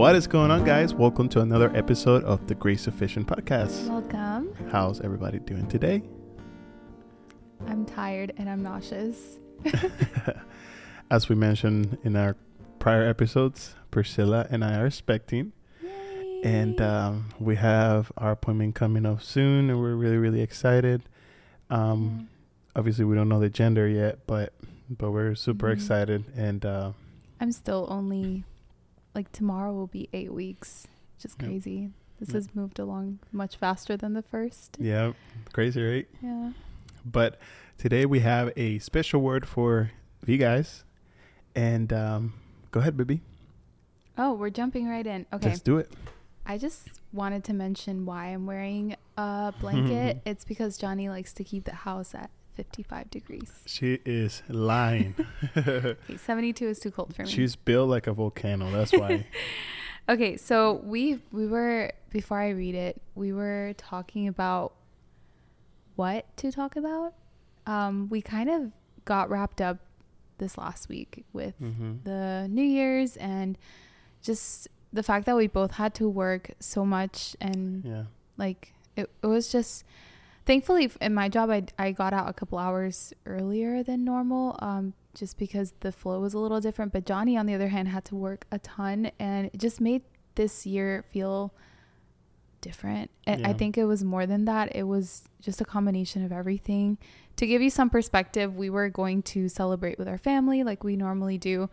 What is going on, guys? Welcome to another episode of the Grace Sufficient Podcast. Welcome. How's everybody doing today? I'm tired and I'm nauseous. As we mentioned in our prior episodes, Priscilla and I are expecting, Yay. and um, we have our appointment coming up soon, and we're really, really excited. Um, obviously, we don't know the gender yet, but but we're super Mhm. excited, and uh, I'm still only like tomorrow will be eight weeks. Just Yep. crazy. This Yep. has moved along much faster than the first. yeah, crazy, right? Yeah. But today we have a special word for you guys. And um, go ahead, baby. Oh, we're jumping right in. Okay. Let's do it. I just wanted to mention why I'm wearing a blanket. it's because Johnnie likes to keep the house at 55 degrees. She is lying. Okay, 72 is too cold for me. She's built like a volcano. That's why. Okay, so we we were before I read it, we were talking about what to talk about. Um, we kind of got wrapped up this last week with hmm the New Year's and just the fact that we both had to work so much and Yeah. like it, it was just thankfully in my job I, I got out a couple hours earlier than normal um just because the flow was a little different. But johnnie on the other hand had to work a ton and it just made this year feel different. And i think it was more than that. It was just a combination of everything. To give you some perspective we were going to celebrate with our family like we normally do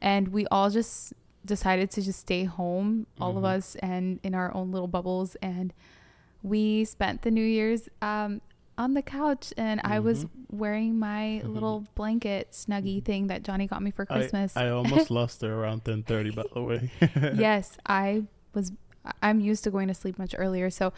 and we all just decided to just stay home all of Mhm. us and in our own little bubbles and we spent the new year's um, on the couch and i was Mhm. wearing my Mhm. little blanket snuggie Mhm. thing that johnnie got me for christmas I almost lost her around 10:30 by the way. yes i was i'm used to going to sleep much earlier so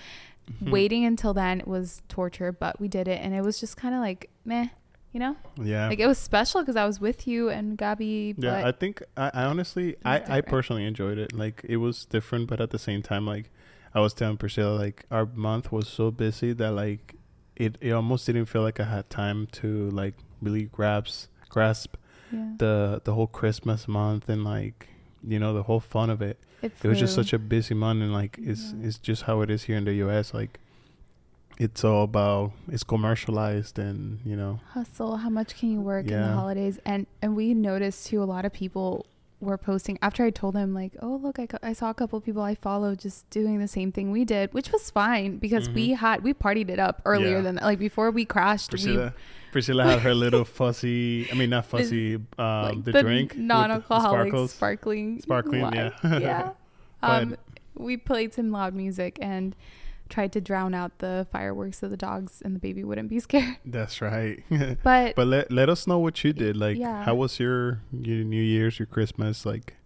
Mhm. waiting until then was torture but we did it and it was just kind of like meh you know Yeah. like it was special because i was with you and gabby but yeah, I think I, I honestly I, I personally enjoyed it. Like it was different, but at the same time, like I was telling Priscilla, like our month was so busy that like it, it almost didn't feel like I had time to like really grasp grasp yeah the the whole Christmas month and like you know the whole fun of it. it, It was just such a busy month and like it's Yeah. it's just how it is here in the US. Like it's all about it's commercialized and you know hustle how much can you work in the holidays and and we noticed too a lot of people were posting after i told them like oh look i, I saw a couple of people i follow just doing the same thing we did which was fine because we Mhm. had we partied it up earlier Yeah. than that like before we crashed Priscilla Priscilla had her little fussy, I mean not fuzzy um like the, drink non-alcoholic sparkles. sparkling Sparkling, wine. yeah. yeah um we played some loud music and tried to drown out the fireworks so the dogs and the baby wouldn't be scared That's right. but but let let us know what you did. Like Yeah. how was your your New Year's, your Christmas? Like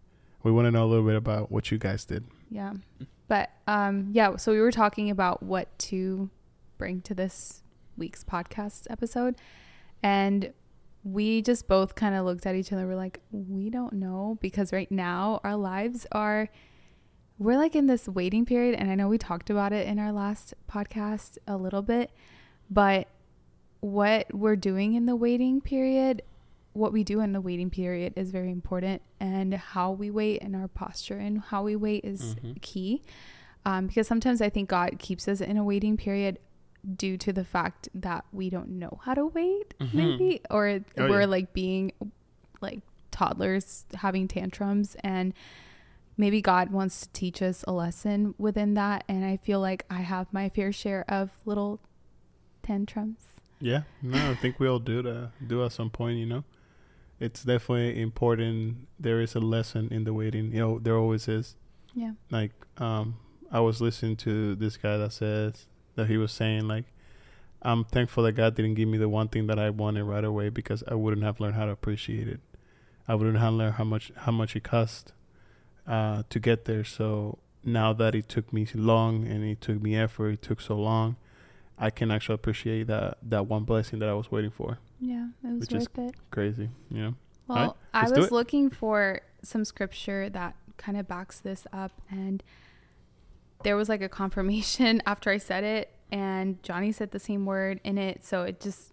we want to know a little bit about what you guys did. Yeah. But um yeah, so we were talking about what to bring to this week's podcast episode and we just both kind of looked at each other we're like we don't know because right now our lives are we're like in this waiting period and I know we talked about it in our last podcast a little bit but what we're doing in the waiting period what we do in the waiting period is very important and how we wait and our posture and how we wait is Mhm. key um, because sometimes i think god keeps us in a waiting period due to the fact that we don't know how to wait Mhm. maybe or Oh, we're yeah. like being like toddlers having tantrums and maybe god wants to teach us a lesson within that and i feel like i have my fair share of little tantrums Yeah, no, I think we all do that. Do at some point, you know. It's definitely important. There is a lesson in the waiting. You know, there always is. yeah Like, um, I was listening to this guy that says that he was saying like, I'm thankful that God didn't give me the one thing that I wanted right away because I wouldn't have learned how to appreciate it. I wouldn't have learned how much how much it cost uh, to get there. So now that it took me long and it took me effort, it took so long, I can actually appreciate that that one blessing that I was waiting for. yeah it was worth it Crazy, you know. Well, Alright, I was looking for some scripture that kind of backs this up, and there was like a confirmation after I said it, and Johnnie said the same word in it, so it just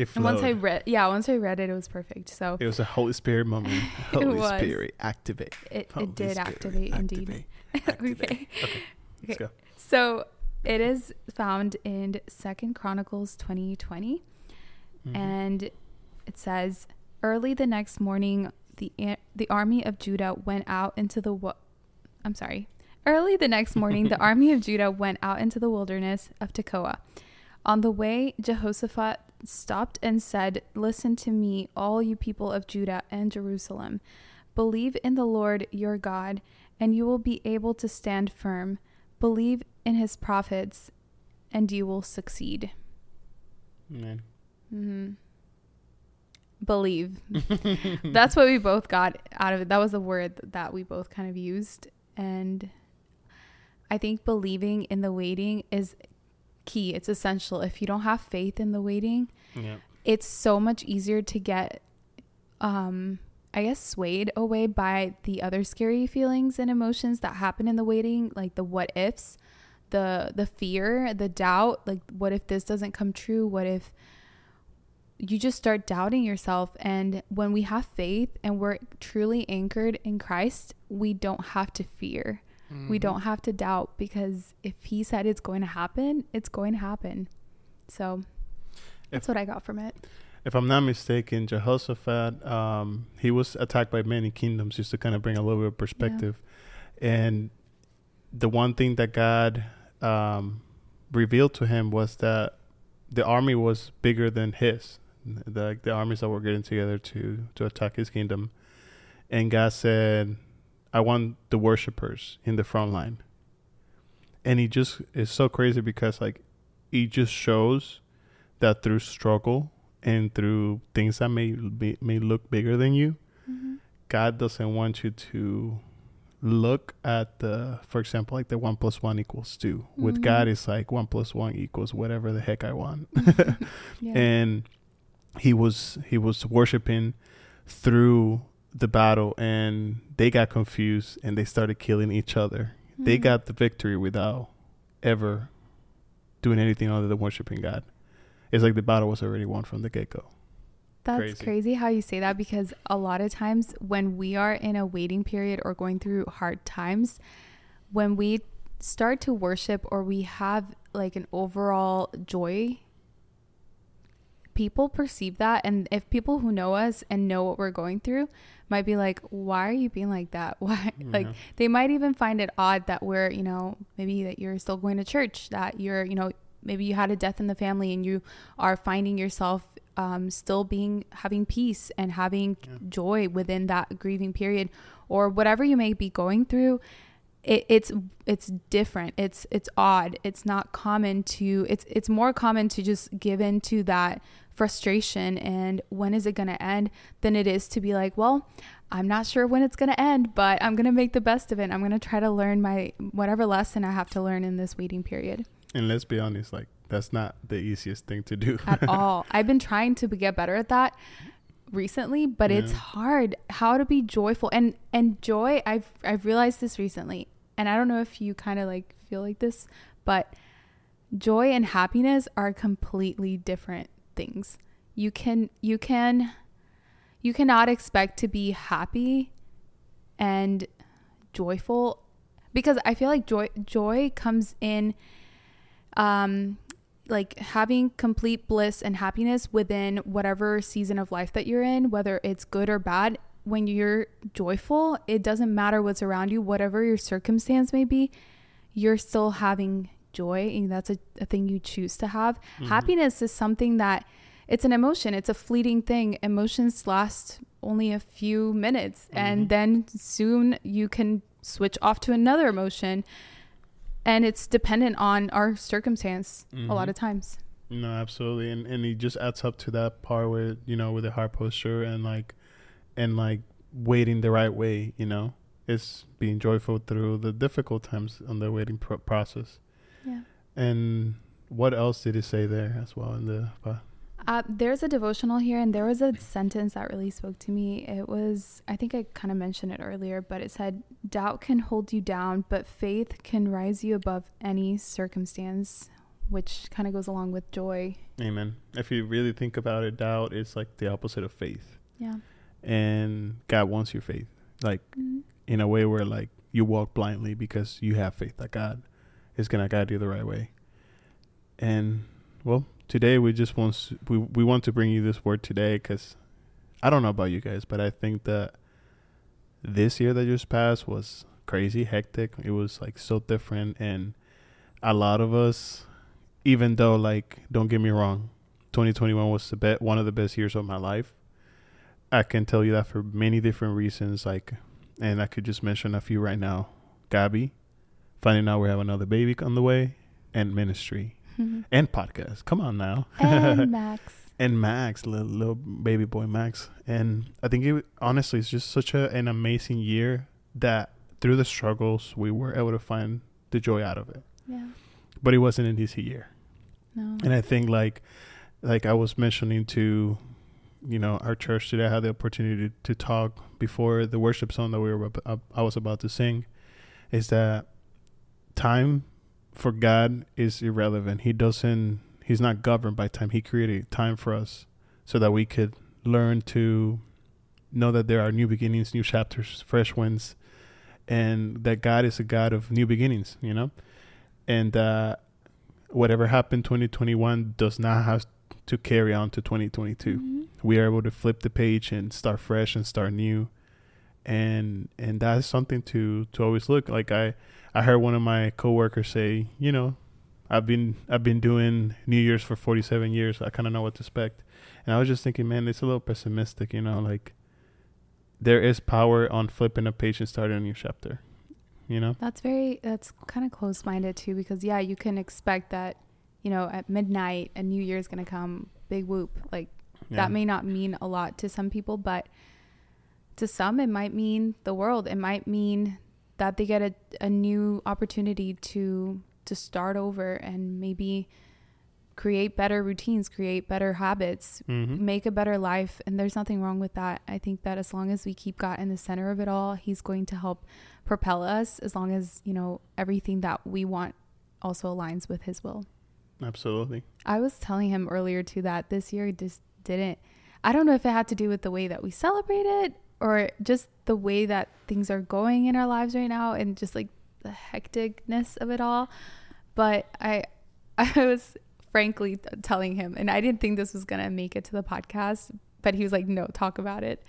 It And once I read, yeah, once I read it, it was perfect. So It was a Holy Spirit moment. Holy was. Spirit, activate. it, it did Spirit, activate, indeed. activate, okay. Okay, let's go. So it is found in Second Chronicles twenty twenty, Mhm. and it says, "Early the next morning, the a- the army of Judah went out into the wa- I'm sorry. Early the next morning, the army of Judah went out into the wilderness of Tekoa. On the way, Jehoshaphat stopped and said, Listen to me, all you people of Judah and Jerusalem. Believe in the Lord your God, and you will be able to stand firm. Believe in his prophets, and you will succeed. Man. hmm Believe. That's what we both got out of it. That was the word that we both kind of used. And I think believing in the waiting is key. It's essential. If you don't have faith in the waiting, Yeah. it's so much easier to get um I guess swayed away by the other scary feelings and emotions that happen in the waiting, like the what ifs, the the fear, the doubt, like what if this doesn't come true? What if you just start doubting yourself and when we have faith and we're truly anchored in Christ, we don't have to fear. We Mm-hmm. don't have to doubt because if he said it's going to happen, it's going to happen. So that's what I got from it. If I'm not mistaken, Jehoshaphat, um, he was attacked by many kingdoms, just to kind of bring a little bit of perspective. And the one thing that God um, revealed to him was that the army was bigger than his, the the armies that were getting together to to attack his kingdom. And God said, "I want the worshipers in the front line." And he just is so crazy because like he just shows that through struggle and through things that may be, may look bigger than you, God doesn't want you to look at the, for example, like the one plus one equals 2 With Mhm. God, it's like one plus one equals whatever the heck I want. Yeah. And he was he was worshiping through the battle, and they got confused and they started killing each other. They Mhm. got the victory without ever doing anything other than worshiping God. It's like the battle was already won from the get go. That's crazy. crazy. how you say that because a lot of times when we are in a waiting period or going through hard times, when we start to worship or we have like an overall joy, people perceive that. And if people who know us and know what we're going through might be like, why are you being like that? Why? Like, they might even find it odd that we're, you know, maybe that you're still going to church, that you're, you know, maybe you had a death in the family and you are finding yourself um, still being having peace and having Yeah. joy within that grieving period or whatever you may be going through it, it's it's different. It's it's odd. It's not common to it's it's more common to just give in to that frustration and when is it going to end than it is to be like well i'm not sure when it's going to end but i'm going to make the best of it. I'm going to try to learn my whatever lesson i have to learn in this waiting period. And let's be honest, like that's not the easiest thing to do. at all. I've been trying to get better at that recently, but it's hard how to be joyful and and joy. I've I've realized this recently, and I don't know if you kind of like feel like this, but joy and happiness are completely different things. You can you can you cannot expect to be happy and joyful because I feel like joy joy comes in um like having complete bliss and happiness within whatever season of life that you're in, whether it's good or bad. When you're joyful, it doesn't matter what's around you, whatever your circumstance may be, you're still having joy, and that's a, a thing you choose to have. Mm-hmm. Happiness is something that it's an emotion, it's a fleeting thing. Emotions last only a few minutes, and mm-hmm. then soon you can switch off to another emotion and it's dependent on our circumstance a lot Mhm. of times. No, absolutely, and and it just adds up to that part where you know with the heart posture and like, and like waiting the right way. You know, it's being joyful through the difficult times on the waiting pro- process. Yeah. And what else did he say there as well in the? Uh, there's a devotional here, and there was a sentence that really spoke to me. It was, I think I kind of mentioned it earlier, but it said, Doubt can hold you down, but faith can rise you above any circumstance. which kind of goes along with joy. Amen. If you really think about it, doubt is like the opposite of faith. Yeah. And God wants your faith. Like Mhm. in a way where like you walk blindly because you have faith that God is gonna guide you the right way. And well, today we just want we we want to bring you this word today because I don't know about you guys, but I think that this year that just passed was crazy, hectic. It was like so different, and a lot of us, even though like don't get me wrong, 2021 was the be- one of the best years of my life. I can tell you that for many different reasons, like and I could just mention a few right now. Gabby, finding out we have another baby on the way, and ministry Mm-hmm. and podcast. Come on now. and Max. and Max, little, little baby boy Max. And I think it honestly it's just such a, an amazing year that through the struggles we were able to find the joy out of it. Yeah. But it wasn't an easy year. No. And I think like like I was mentioning to you know our church today, I had the opportunity to, talk before the worship song that we were I was about to sing, is that time for God is irrelevant. He doesn't. He's not governed by time. He created time for us so that we could learn to know that there are new beginnings, new chapters, fresh winds, and that God is a God of new beginnings. You know, and uh, whatever happened 2021 does not have to carry on to 2022 Mhm. we are able to flip the page and start fresh and start new and and that's something to to always look like i i heard one of my coworkers say you know i've been i've been doing new year's for 47 years i kind of know what to expect and i was just thinking man it's a little pessimistic you know like there is power on flipping a page and starting a new chapter you know That's very that's kind of close minded too because yeah, you can expect that, you know, at midnight a new year is going to come, big whoop. Like yeah. that may not mean a lot to some people, but to some it might mean the world. It might mean that they get a, a new opportunity to to start over and maybe create better routines, create better habits, Mhm. make a better life. And there's nothing wrong with that. I think that as long as we keep god in the center of it all he's going to help propel us as long as you know everything that we want also aligns with his will. Absolutely. I was telling him earlier too that this year just didn't i don't know if it had to do with the way that we celebrated or just the way that things are going in our lives right now and just like the hecticness of it all. But i i was frankly telling him and i didn't think this was going to make it to the podcast but he was like no talk about it.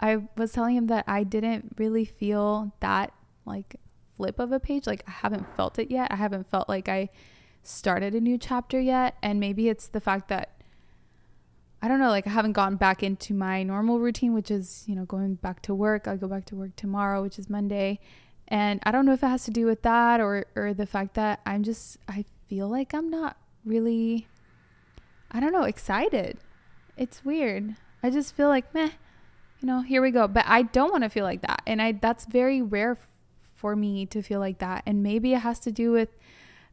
I was telling him that i didn't really feel that like flip of a page. Like i haven't felt it yet. I haven't felt like i started a new chapter yet. And maybe it's the fact that I don't know, like I haven't gone back into my normal routine, which is, you know, going back to work. I go back to work tomorrow, which is Monday. And I don't know if it has to do with that or or the fact that I'm just I feel like I'm not really I don't know, excited. It's weird. I just feel like, meh, you know, here we go. But I don't want to feel like that. And I that's very rare for me to feel like that. And maybe it has to do with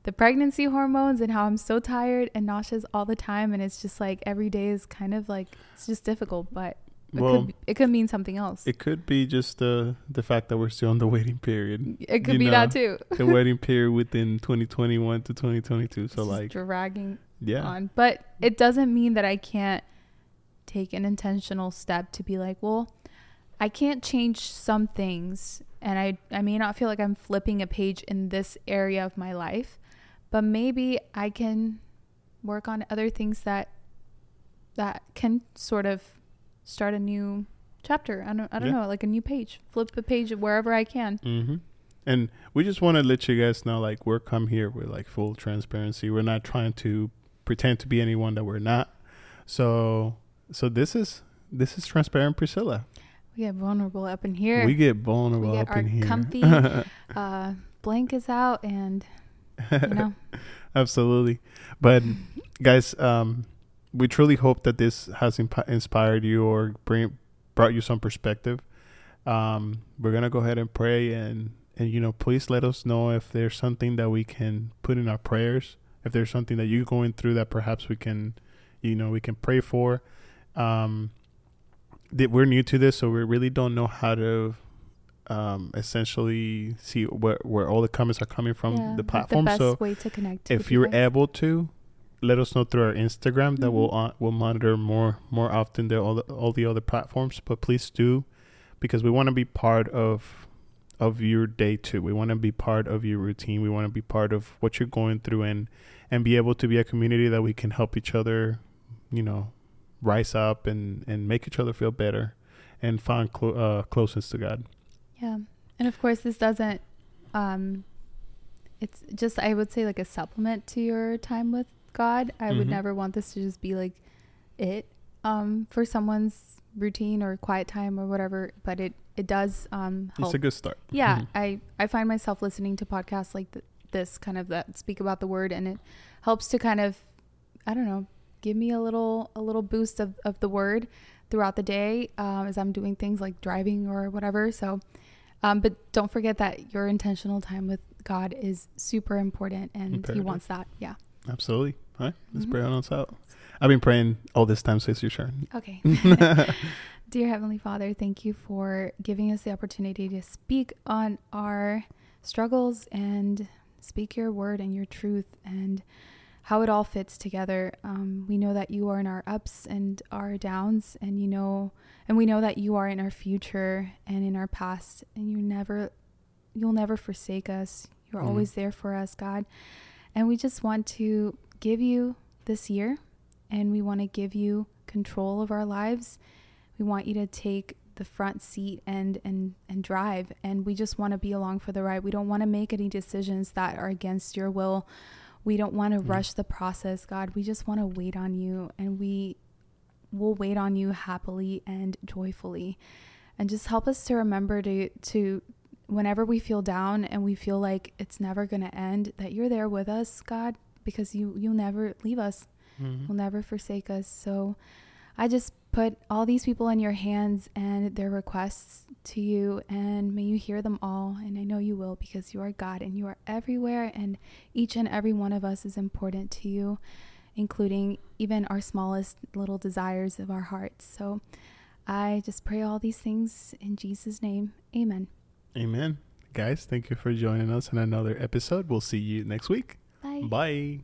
the pregnancy hormones and how I'm so tired and nauseous all the time and it's just like every day is kind of like it's just difficult but it well could it could mean something else. it could be just the the fact that we're still in the waiting period It could you be know, that too. the waiting period within 2021 to 2022 It's so like dragging yeah on. But it doesn't mean that I can't take an intentional step to be like, well, I can't change some things and I I may not feel like I'm flipping a page in this area of my life, but maybe I can work on other things that that can sort of start a new chapter. I don't I don't Yeah. know, like a new page. Flip a page wherever I can. hmm And we just want to let you guys know, like, we're come here with like full transparency. We're not trying to pretend to be anyone that we're not. So, so this is this is transparent, Priscilla. We get vulnerable up in here. We get vulnerable We get up our in here. comfy uh blankets out and know Absolutely. But guys, um, we truly hope that this has imp- inspired you or bring brought you some perspective. Um, we're gonna go ahead and pray and and you know please let us know if there's something that we can put in our prayers. If there's something that you're going through that perhaps we can, you know, we can pray for. Um, that we're new to this, so we really don't know how to um, essentially see where where all the comments are coming from Yeah, the like platform. The best so way to connect. if you you're guys. able to, let us know through our Instagram that we'll uh, we'll monitor more more often than all the, all the other platforms. But please do, because we want to be part of of your day too. We want to be part of your routine. We want to be part of what you're going through and and be able to be a community that we can help each other, you know, rise up and and make each other feel better and find clo- uh, closeness to God. Yeah. And of course, this doesn't, um, it's just, I would say, like a supplement to your time with God. I would Mhm. never want this to just be like it um, for someone's routine or quiet time or whatever, but it, it does um, help. It's a good start. yeah. Mhm. I, I find myself listening to podcasts like th- this kind of that speak about the word and it helps to kind of, I don't know, give me a little, a little boost of, of the word throughout the day um, as I'm doing things like driving or whatever. So, um, but don't forget that your intentional time with God is super important and He wants that. Yeah. Absolutely. All right, let's Mhm. pray on us out. I've been praying all this time, so it's your turn. Okay. Dear Heavenly Father, thank you for giving us the opportunity to speak on our struggles and speak your word and your truth and how it all fits together. Um, we know that you are in our ups and our downs, and you know, and we know that you are in our future and in our past, and you never, you'll never forsake us. You're Mhm. always there for us, God. And we just want to give you this year, and we want to give you control of our lives. We want you to take the front seat and and and drive and we just want to be along for the ride. We don't want to make any decisions that are against your will. We don't want to Mm. rush the process, God. We just want to wait on you and we will wait on you happily and joyfully. And just help us to remember to to whenever we feel down and we feel like it's never going to end that you're there with us, God, because you you'll never leave us Mhm. will never forsake us. So I just put all these people in your hands and their requests to you, and may you hear them all. And I know you will because you are God and you are everywhere, and each and every one of us is important to you, including even our smallest little desires of our hearts. So I just pray all these things in Jesus' name. Amen. Amen. Guys, thank you for joining us in another episode. We'll see you next week. Bye. Bye.